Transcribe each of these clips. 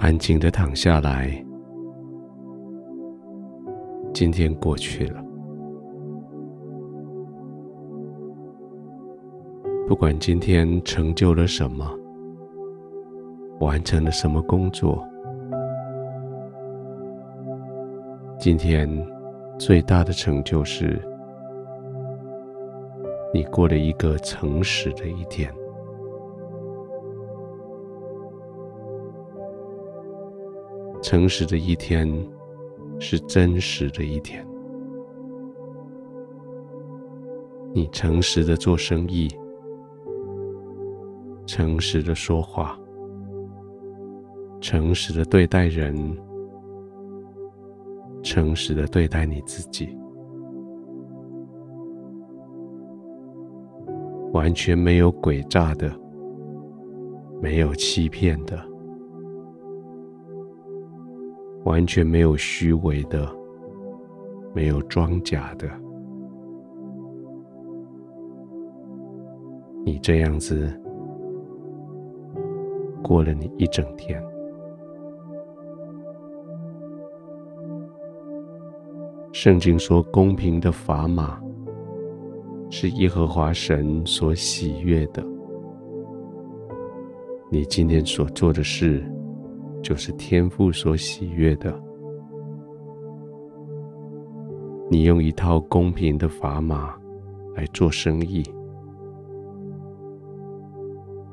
安静的躺下来。今天过去了，不管今天成就了什么，完成了什么工作，今天最大的成就是你过了一个诚实的一天。诚实的一天，是真实的一天。你诚实的做生意，诚实的说话，诚实的对待人，诚实的对待你自己，完全没有诡诈的，没有欺骗的。完全没有虚伪的，没有装假的。你这样子过了你一整天。圣经说，公平的砝码是耶和华神所喜悦的。你今天所做的事，就是天父所喜悦的。你用一套公平的砝码来做生意，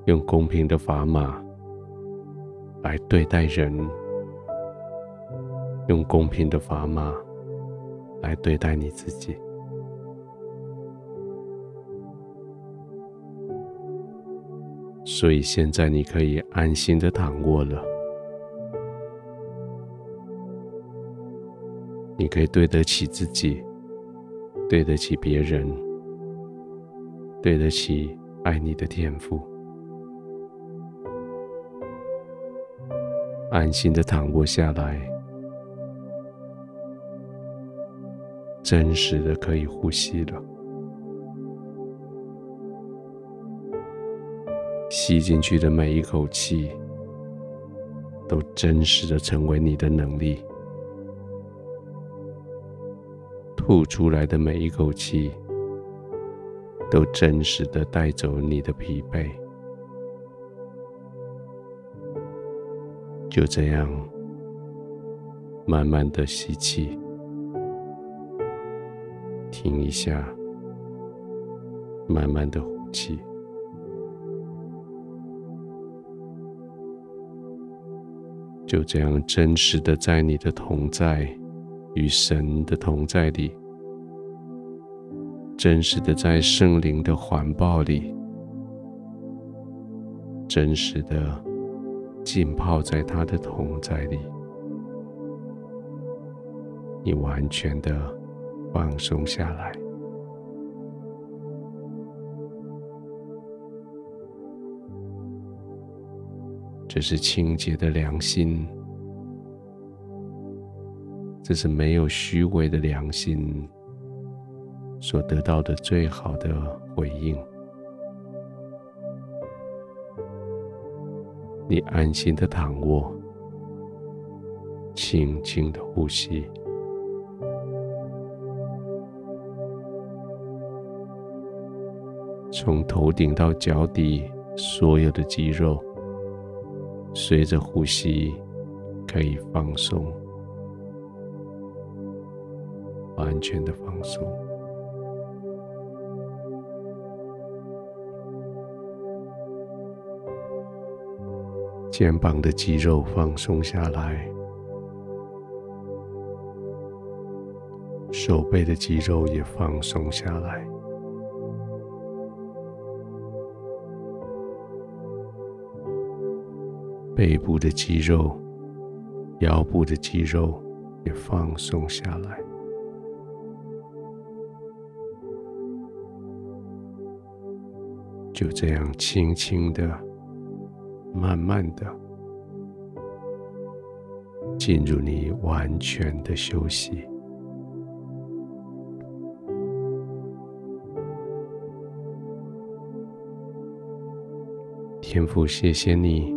用公平的砝码来对待人，用公平的砝码来对待你自己。所以现在你可以安心的躺卧了。你可以对得起自己，对得起别人，对得起爱你的天赋，安心的躺卧下来，真实的可以呼吸了，吸进去的每一口气，都真实的成为你的能力。吐出来的每一口气，都真实的带走你的疲惫。就这样，慢慢的吸气，停一下，慢慢的呼气，就这样真实的在你的同在。与神的同在里，真实的在圣灵的环抱里，真实的浸泡在他的同在里，你完全的放松下来，这是清洁的良心。这是没有虚伪的良心所得到的最好的回应。你安心的躺卧，轻轻的呼吸，从头顶到脚底，所有的肌肉随着呼吸可以放松。完全的放松，肩膀的肌肉放松下来，手背的肌肉也放松下来，背部的肌肉、腰部的肌肉也放松下来。就这样，轻轻的、慢慢的进入你完全的休息。天父，谢谢你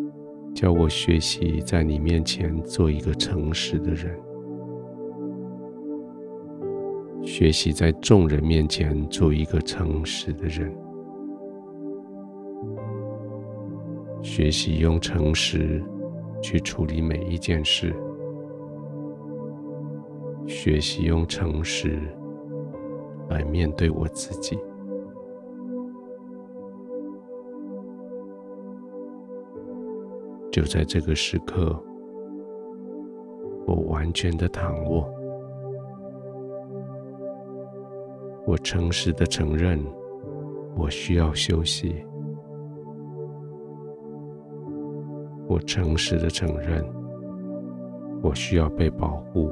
教我学习在你面前做一个诚实的人，学习在众人面前做一个诚实的人，学习用诚实去处理每一件事，学习用诚实来面对我自己。就在这个时刻，我完全的躺卧，我诚实的承认，我需要休息，我诚实的承认，我需要被保护，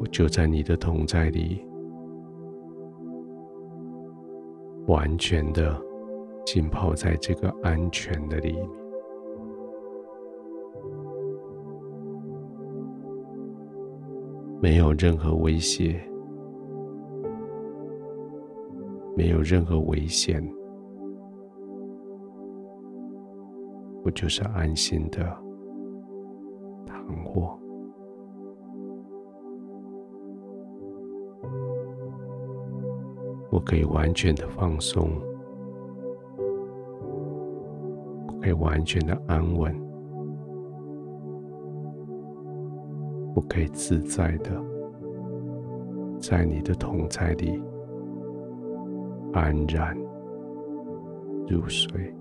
我就在你的同在里，完全的。浸泡在这个安全的里面，没有任何威胁，没有任何危险，我就是安心的躺卧，我可以完全的放松。可以完全的安稳，我可以自在的在你的同在里安然入睡。